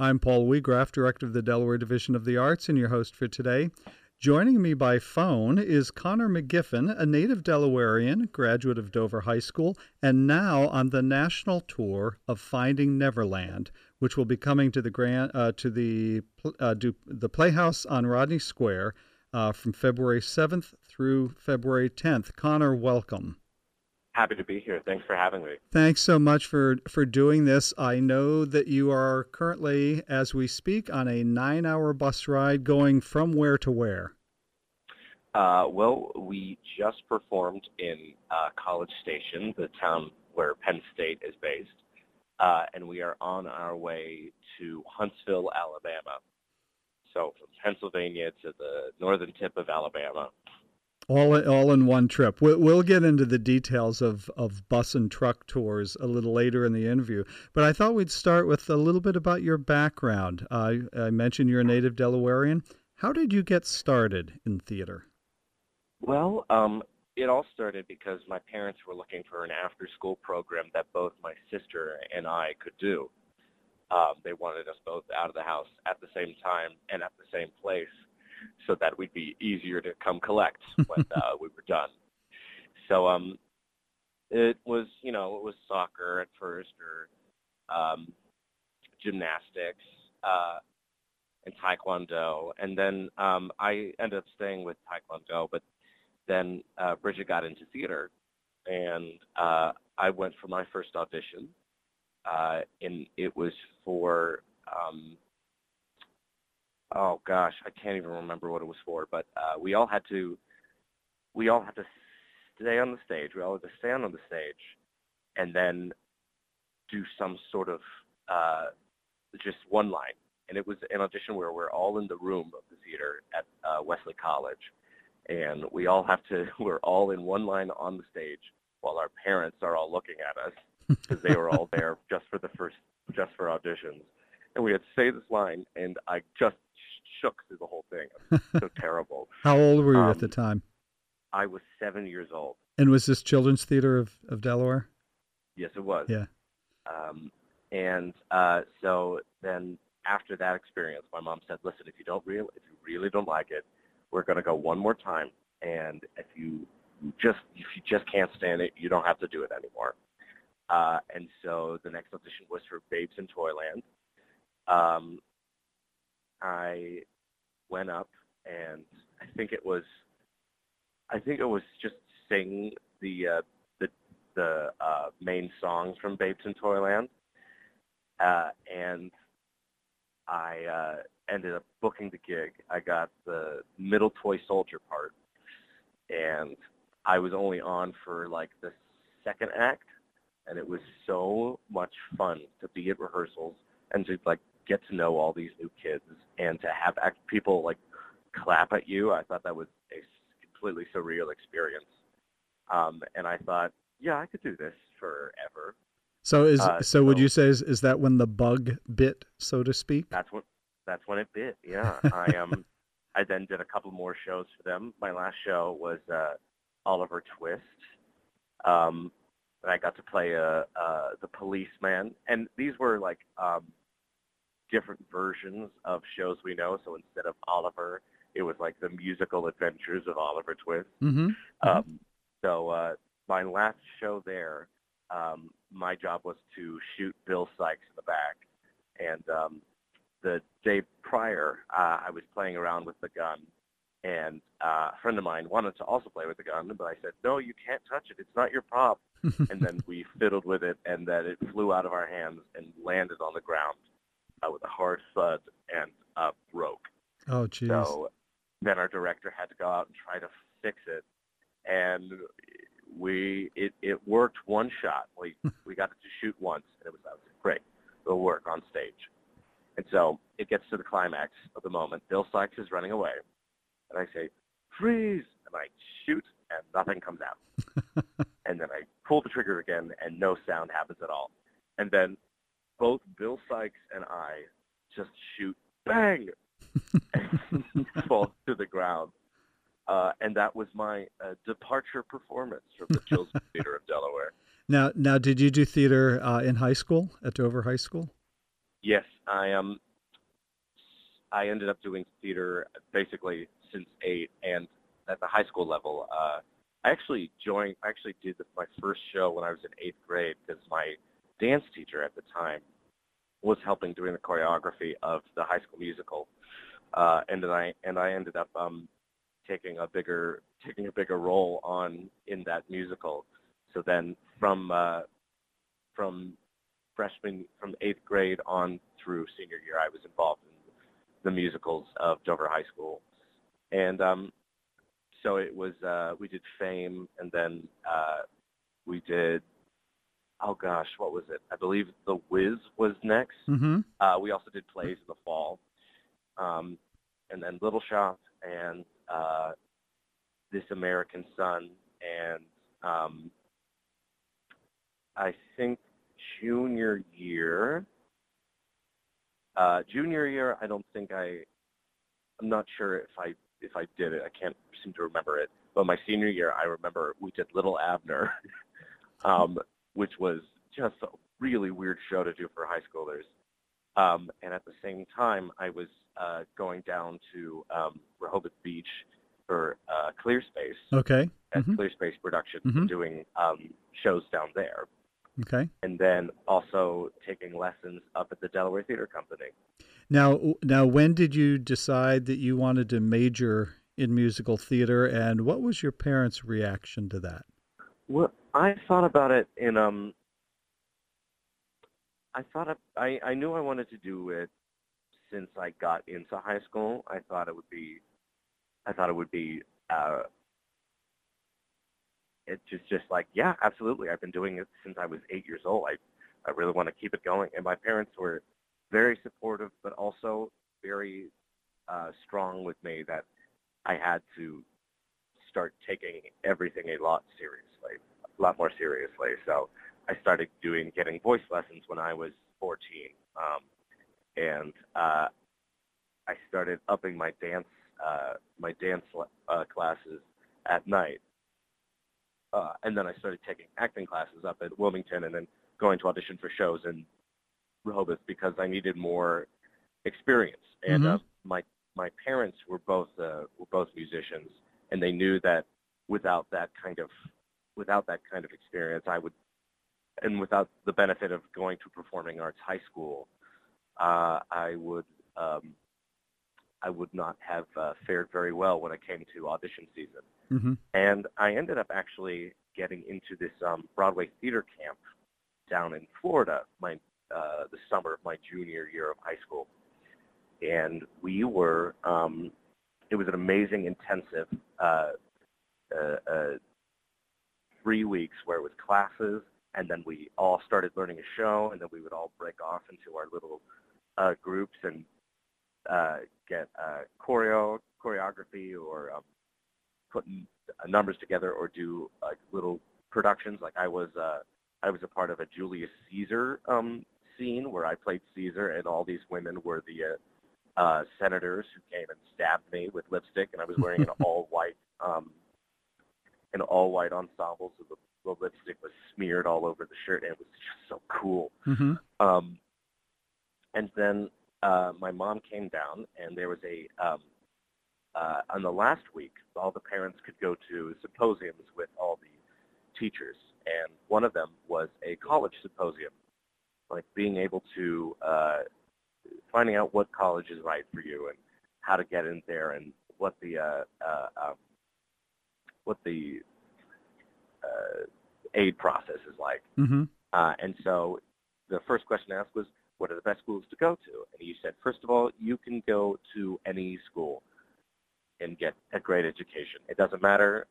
I'm Paul Weagraff, Director of the Delaware Division of the Arts, and your host for today. Joining me by phone is Conor McGiffin, a native Delawarean, graduate of Dover High School, and now on the national tour of Finding Neverland, which will be coming to the grand uh, to the uh, the Playhouse on Rodney Square uh, from February 7th through February 10th. Conor, welcome. Happy to be here. Thanks for having me. Thanks so much for for doing this. I know that you are currently, as we speak, on a nine-hour bus ride going from where to where. Uh, well, we just performed in uh, College Station, the town where Penn State is based, uh, and we are on our way to Huntsville, Alabama. So from Pennsylvania to the northern tip of Alabama. All, all in one trip. We'll, we'll get into the details of, of bus and truck tours a little later in the interview. But I thought we'd start with a little bit about your background. Uh, I mentioned you're a native Delawarean. How did you get started in theater? Well, um, it all started because my parents were looking for an after-school program that both my sister and I could do. Um, they wanted us both out of the house at the same time and at the same place so that we'd be easier to come collect when uh, we were done. So um, it was, you know, it was soccer at first or um, gymnastics uh, and taekwondo, and then um, I ended up staying with taekwondo. But then uh, Bridget got into theater, and uh, I went for my first audition, uh, and it was for um, oh gosh, I can't even remember what it was for, but uh, we all had to we all had to stay on the stage. We all had to stand on the stage and then do some sort of uh, just one line. And it was an audition where we're all in the room of the theater at uh, Wesley College, and we all have to we're all in one line on the stage while our parents are all looking at us because they were all there just for the first just for auditions and we had to say this line, and I just shook through the whole thing. It was so terrible. How old were you um, at the time? I was seven years old. And was this Children's Theater of, of Delaware? Yes, it was. Yeah. Um, and uh, so then after that experience, my mom said, "Listen, if you don't really, if you really don't like it, we're going to go one more time. And if you just if you just can't stand it, you don't have to do it anymore." Uh, and so the next audition was for Babes in Toyland, um, I went up and I think it was I think it was just sing the uh, the the uh, main songs from Babes in Toyland, uh, and I uh, ended up booking the gig. I got the middle toy soldier part, and I was only on for like the second act, and it was so much fun to be at rehearsals and to like get to know all these new kids and to have people like clap at you. I thought that was a completely surreal experience. Um, and I thought, yeah, I could do this forever. So is uh, so, so, would you say is, is that when the bug bit, so to speak? That's when that's when it bit. Yeah, I um I then did a couple more shows for them. My last show was uh, Oliver Twist. Um, and I got to play a, uh, uh, the policeman, and these were like um, different versions of shows we know. So instead of Oliver, it was like the musical adventures of Oliver Twist. Mm-hmm. mm-hmm. Um, so uh, my last show there, um, my job was to shoot Bill Sikes in the back, and um, the day prior, uh, I was playing around with the gun, and uh, a friend of mine wanted to also play with the gun, but I said, "No, you can't touch it. It's not your prop." and then we fiddled with it, and then it flew out of our hands and landed on the ground uh, with a hard thud and uh, broke. Oh, jeez. So then our director had to go out and try to fix it, and we it it worked one shot. We we got it to shoot once, and it was, that was great. It'll work on stage. And so it gets to the climax of the moment. Bill Sikes is running away, and I say, "Freeze!" and I shoot, and nothing comes out. and then I pull the trigger again, and no sound happens at all. And then both Bill Sikes and I just shoot bang and fall to the ground. Uh, and that was my uh, departure performance from the Children's Theater of Delaware. Now, now, did you do theater uh, in high school at Dover High School? Yes, I um, I ended up doing theater basically since eight, and at the high school level, uh, I actually joined. I actually did my first show when I was in eighth grade because my dance teacher at the time was helping doing the choreography of the High School Musical, uh, and then I and I ended up um, taking a bigger taking a bigger role on in that musical. So then from uh, from freshman from eighth grade on through senior year, I was involved in the musicals of Dover High School, and um, so it was uh, we did Fame, and then uh, we did oh gosh, what was it? I believe The Wiz was next. Mm-hmm. Uh, we also did plays in the fall, um, and then Little Shop and uh, This American Son, and um, I think junior year. Uh, junior year, I don't think I. I'm not sure if I if I did it. I can't seem to remember it. But my senior year, I remember we did Little Abner, um, which was just a really weird show to do for high schoolers. Um, and at the same time, I was uh, going down to um, Rehoboth Beach for uh, Clearspace Okay. at Mhm. Clearspace Productions, Mhm. doing um, shows down there, Okay. and then also taking lessons up at the Delaware Theater Company. Now, now, when did you decide that you wanted to major in musical theater, and what was your parents' reaction to that? Well, I thought about it and um. I thought I I knew I wanted to do it since I got into high school. I thought it would be, I thought it would be. Uh, it's just just like yeah, absolutely. I've been doing it since I was eight years old. I I really want to keep it going, and my parents were very supportive, but also very uh, strong with me that I had to start taking everything a lot seriously, a lot more seriously. So I started doing getting voice lessons when I was 14, um, and uh, I started upping my dance uh, my dance uh, classes at night. Uh, and then I started taking acting classes up at Wilmington, and then going to audition for shows in Rehoboth because I needed more experience. And Mhm. uh, my my parents were both uh, were both musicians, and they knew that without that kind of without that kind of experience, I would, and without the benefit of going to performing arts high school, uh, I would um, I would not have uh, fared very well when it came to audition season. Mm-hmm. And I ended up actually getting into this um, Broadway theater camp down in Florida my uh, the summer of my junior year of high school, and we were um, it was an amazing intensive uh, uh, uh, three weeks where it was classes, and then we all started learning a show, and then we would all break off into our little uh, groups and uh, get uh, choreo choreography or um, putting numbers together or do like little productions. Like I was uh, I was a part of a Julius Caesar um, scene where I played Caesar, and all these women were the uh, uh, senators who came and stabbed me with lipstick, and I was wearing an all white um, an all white ensemble, so the, the lipstick was smeared all over the shirt, and it was just so cool. Mm-hmm. Um, and then uh, my mom came down, and there was a um, uh, on the last week, all the parents could go to symposiums with all the teachers, and one of them was a college symposium, like being able to uh, finding out what college is right for you and how to get in there and what the uh, uh, um, what the uh, aid process is like. Mm-hmm. Uh, and so the first question asked was, what are the best schools to go to? And he said, first of all, you can go to any school and get a great education. It doesn't matter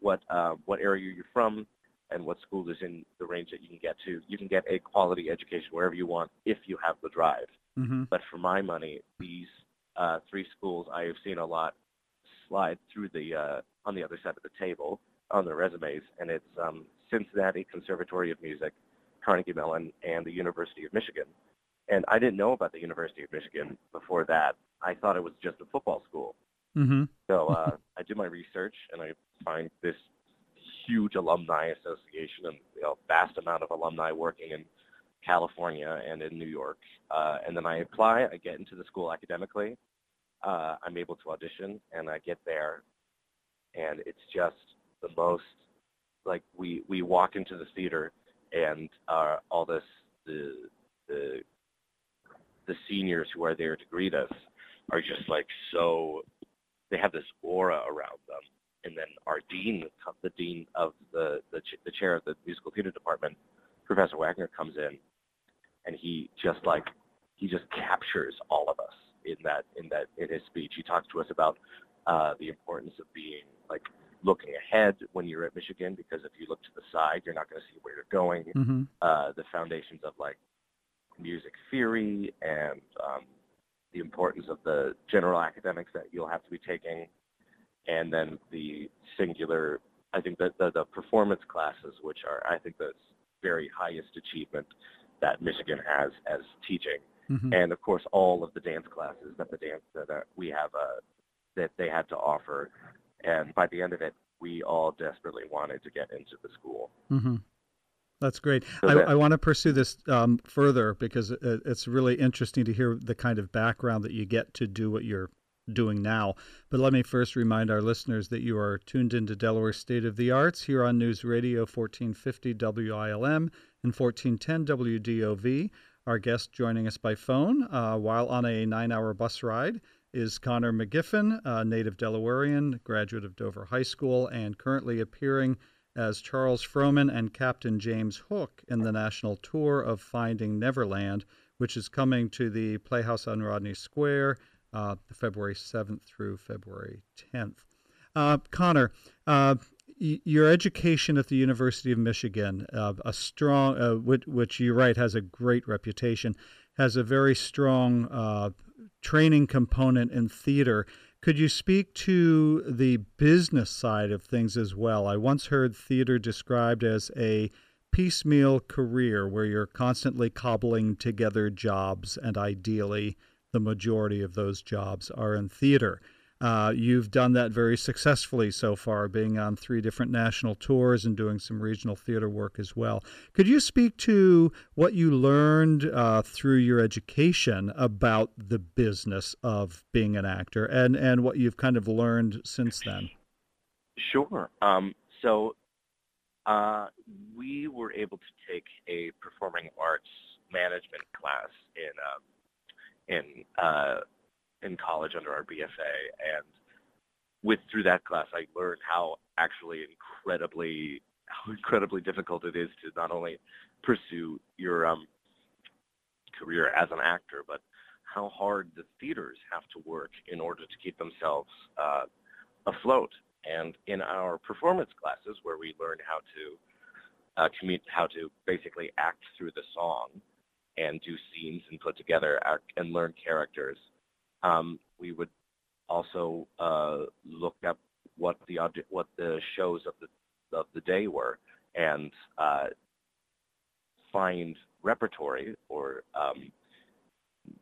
what uh, what area you're from and what school is in the range that you can get to. You can get a quality education wherever you want if you have the drive. Mm-hmm. But for my money, these uh, three schools I have seen a lot slide through the uh, on the other side of the table on their resumes, and it's um, Cincinnati Conservatory of Music, Carnegie Mellon, and the University of Michigan. And I didn't know about the University of Michigan before that. I thought it was just a football school. Mm-hmm. So uh, I did my research, and I find this huge alumni association and you know, vast amount of alumni working in California and in New York. Uh, and then I apply, I get into the school academically. Uh, I'm able to audition, and I get there, and it's just the most like we we walk into the theater, and uh, all this the the the seniors who are there to greet us are just like so they have this aura around them and then our dean the dean of the the, the chair of the musical theater department professor wagner comes in and he just like he just captures all of us in that in that in his speech he talks to us about uh, the importance of being like looking ahead when you're at Michigan because if you look to the side, you're not going to see where you're going. Mm-hmm. Uh, the foundations of like music theory and um, the importance of the general academics that you'll have to be taking, and then the singular. I think that the, the performance classes, which are I think the very highest achievement that Michigan has as teaching, mm-hmm. and of course all of the dance classes that the dance that uh, we have uh, that they had to offer, and by the end of it, we all desperately wanted to get into the school. Mm-hmm. That's great. So I, I, want to pursue this um, further because it, it's really interesting to hear the kind of background that you get to do what you're doing now. But let me first remind our listeners that you are tuned into Delaware State of the Arts here on News Radio 1450 WILM and 1410 WDOV. Our guest joining us by phone uh, while on a nine hour bus ride is Conor McGiffin, a native Delawarean, graduate of Dover High School, and currently appearing as Charles Frohman and Captain James Hook in the national tour of Finding Neverland, which is coming to the Playhouse on Rodney Square uh, February 7th through February 10th. Uh, Conor, uh, your education at the University of Michigan, uh, a strong, uh, which, which, you write has a great reputation, has a very strong uh, training component in theater. Could you speak to the business side of things as well? I once heard theater described as a piecemeal career where you're constantly cobbling together jobs, and ideally, the majority of those jobs are in theater. Uh, you've done that very successfully so far, being on three different national tours and doing some regional theater work as well. Could you speak to what you learned uh, through your education about the business of being an actor and, and what you've kind of learned since then? Sure. Um, so uh, we were able to take a performing arts management class in um, in uh, in college under our BFA, and with through that class, I learned how actually incredibly how incredibly difficult it is to not only pursue your um, career as an actor, but how hard the theaters have to work in order to keep themselves uh, afloat. And in our performance classes, where we learn how to uh, how to basically act through the song and do scenes and put together act, and learn characters, um, we would also uh, look up what the what the shows of the of the day were and uh, find repertory or um,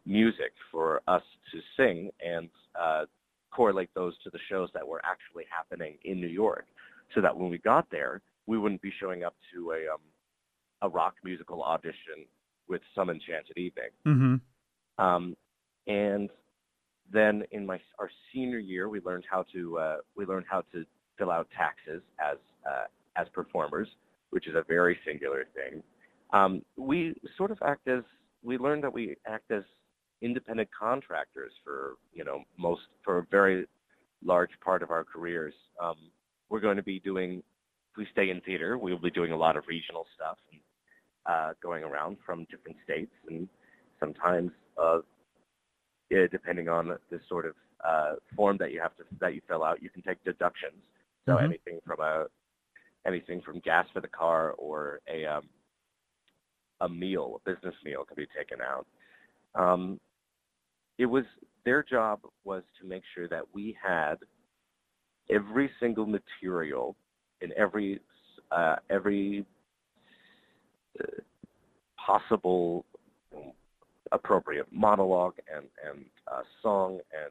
music for us to sing and uh, correlate those to the shows that were actually happening in New York, so that when we got there, we wouldn't be showing up to a um, a rock musical audition with some enchanted evening. Mm-hmm. Um, and then in my our senior year, we learned how to uh, we learned how to fill out taxes as uh, as performers, which is a very singular thing. Um, we sort of act as we learned that we act as independent contractors for you know most for a very large part of our careers. Um, we're going to be doing if we stay in theater, we will be doing a lot of regional stuff and uh, going around from different states and sometimes uh, depending on the sort of uh, form that you have to that you fill out, you can take deductions. So mm-hmm. anything from a anything from gas for the car or a um, a meal, a business meal, can be taken out. Um, it was their job was to make sure that we had every single material in every uh, every possible appropriate monologue and, and uh, song and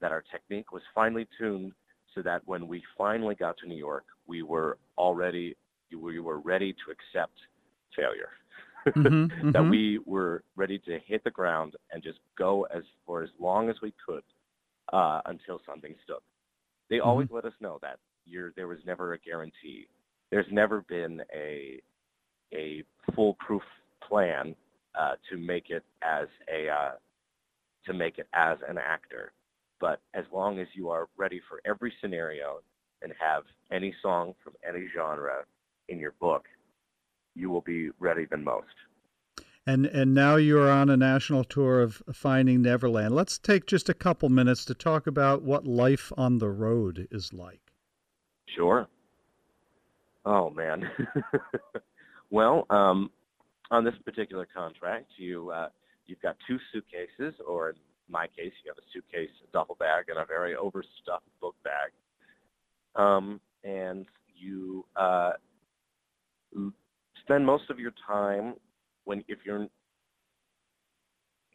that our technique was finely tuned so that when we finally got to New York, we were already we were ready to accept failure. mm-hmm, that mhm. we were ready to hit the ground and just go as for as long as we could uh, until something stuck. They always let us know that you're, there was never a guarantee. There's never been a a foolproof plan uh, to make it as a uh, to make it as an actor. But as long as you are ready for every scenario and have any song from any genre in your book, you will be ready than most. And and now you're on a national tour of Finding Neverland. Let's take just a couple minutes to talk about what life on the road is like. Sure. Oh man. well, um, on this particular contract, you uh, you've got two suitcases, or in my case, you have a suitcase, a duffel bag, and a very overstuffed book bag. Um, and you uh, spend most of your time when if you're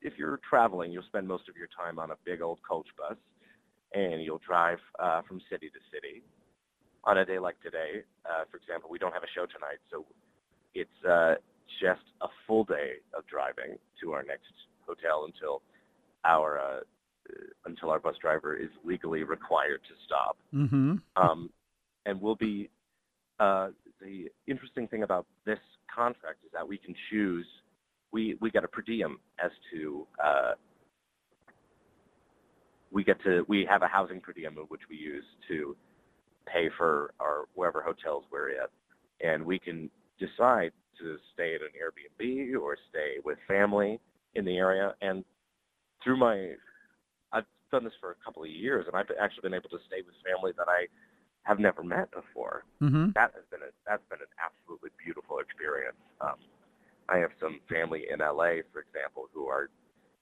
if you're traveling, you'll spend most of your time on a big old coach bus, and you'll drive uh, from city to city. On a day like today, uh, for example, we don't have a show tonight, so it's uh, just a full day of driving to our next hotel until our uh, until our bus driver is legally required to stop. Mm-hmm. Um, and we'll be uh, the interesting thing about this contract is that we can choose. We we get a per diem as to uh, we get to we have a housing per diem which we use to pay for our wherever hotels we're at, and we can decide to stay at an Airbnb or stay with family in the area. And through my, I've done this for a couple of years, and I've actually been able to stay with family that I have never met before. Mm-hmm. That has been a that's been an absolutely beautiful experience. Um, I have some family in LA, for example, who are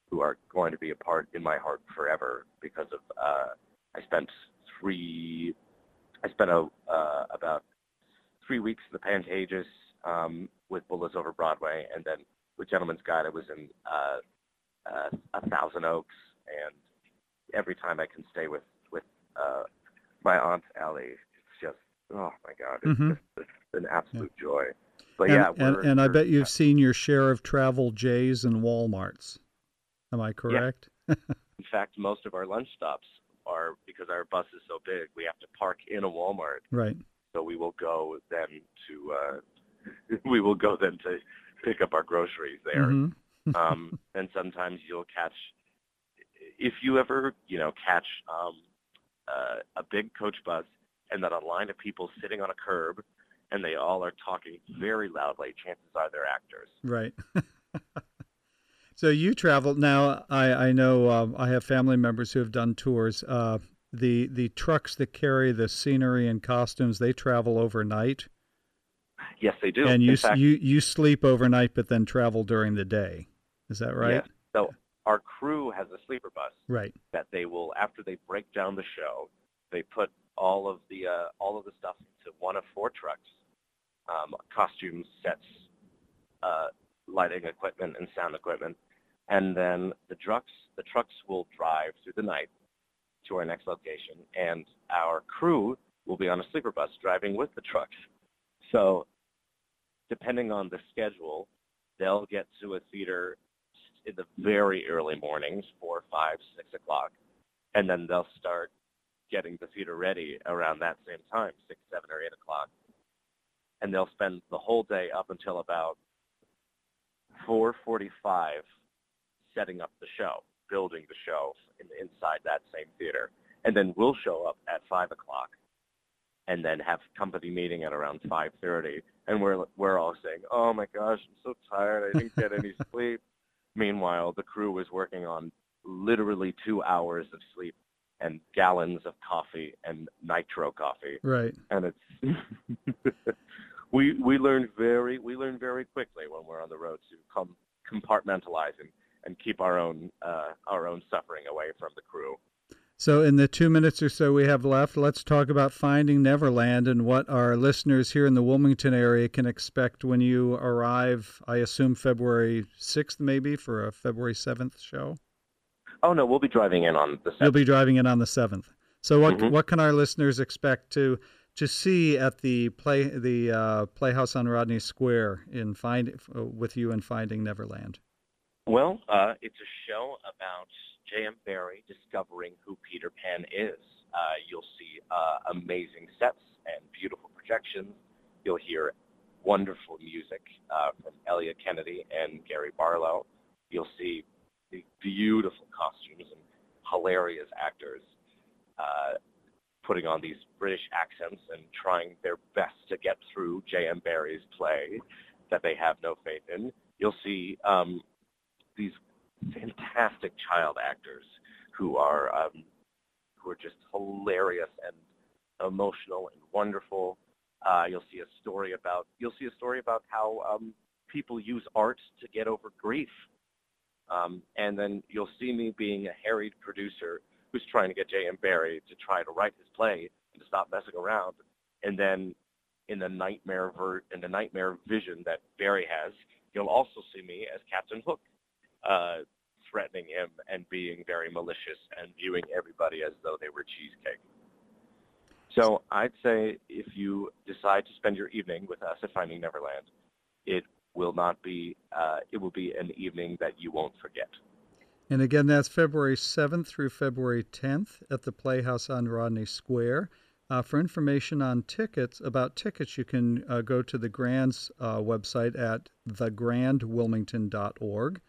who are going to be a part in my heart forever because of uh, I spent three I spent a, uh, about three weeks in the Pantages um, with Bullets Over Broadway, and then with Gentleman's Guide, I was in uh, uh, a Thousand Oaks, and every time I can stay with with uh, my aunt Ellie, it's just oh my god, it's Mhm. just it's an absolute joy. But and, yeah, and, and I bet you've seen your share of travel J's and Walmarts. Am I correct? In fact, most of our lunch stops are because our bus is so big, we have to park in a Walmart. Right. So we will go then to uh, we will go then to pick up our groceries there. Mhm. um, and sometimes you'll catch if you ever you know catch um, uh, a big coach bus and then a line of people sitting on a curb and they all are talking very loudly. Chances are they're actors. Right. so you travel now. I I know um, I have family members who have done tours. Uh, the the trucks that carry the scenery and costumes they travel overnight, Yes, they do. and you fact, you you sleep overnight, but then travel during the day. Is that right? Yes. So our crew has a sleeper bus Right. that they will after they break down the show, they put all of the uh, all of the stuff into one of four trucks, um, costumes, sets, uh, lighting equipment, and sound equipment, and then the trucks the trucks will drive through the night to our next location, and our crew will be on a sleeper bus driving with the trucks. So, depending on the schedule, they'll get to a theater in the very early mornings, four, five, six o'clock, and then they'll start getting the theater ready around that same time, six, seven, or eight o'clock, and they'll spend the whole day up until about four forty-five setting up the show, building the show in, inside that same theater, and then we'll show up at five o'clock, and then have company meeting at around five thirty, and we're we're all saying, "Oh my gosh, I'm so tired. I didn't get any sleep." Meanwhile, the crew was working on literally two hours of sleep and gallons of coffee and nitro coffee, Right. and it's we we learn very we learn very quickly when we're on the road to com- compartmentalize and, and keep our own uh, our own suffering away from the crew. So, in the two minutes or so we have left, let's talk about Finding Neverland and what our listeners here in the Wilmington area can expect when you arrive. I assume February 6th, maybe, for a February 7th show. Oh no, we'll be driving in on the 7th. You'll be driving in on the 7th. So, what, Mhm. what can our listeners expect to, to see at the play the uh, Playhouse on Rodney Square in find uh, with you in Finding Neverland? Well, uh, it's a show about J.M. Barrie discovering who Peter Pan is. Uh, you'll see uh, amazing sets and beautiful projections. You'll hear wonderful music uh, from Eliot Kennedy and Gary Barlow. You'll see the beautiful costumes and hilarious actors uh, putting on these British accents and trying their best to get through J.M. Barrie's play that they have no faith in. You'll see um, these fantastic child actors who are um, who are just hilarious and emotional and wonderful. Uh, you'll see a story about you'll see a story about how um, people use art to get over grief. Um, and then you'll see me being a harried producer who's trying to get J.M. Barrie to try to write his play and to stop messing around. And then in the nightmare ver- in the nightmare vision that Barrie has, you'll also see me as Captain Hook, uh, threatening him and being very malicious and viewing everybody as though they were cheesecake. So I'd say if you decide to spend your evening with us at Finding Neverland, it will not be uh, it will be an evening that you won't forget. And again, that's February 7th through February 10th at the Playhouse on Rodney Square. Uh, for information on tickets, about tickets, you can uh, go to the Grand's uh, website at thegrandwilmington.org.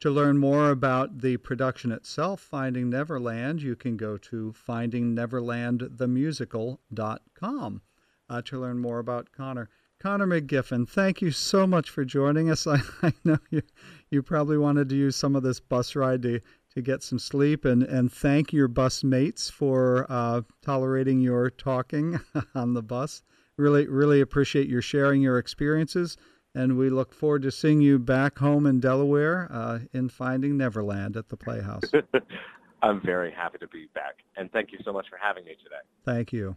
To learn more about the production itself, Finding Neverland, you can go to findingneverlandthemusical.com uh, to learn more about Conor. Conor McGiffin, thank you so much for joining us. I, I know you, you probably wanted to use some of this bus ride to, to get some sleep, and, and thank your bus mates for uh, tolerating your talking on the bus. Really, really appreciate your sharing your experiences and we look forward to seeing you back home in Delaware uh, in Finding Neverland at the Playhouse. I'm very happy to be back, and thank you so much for having me today. Thank you.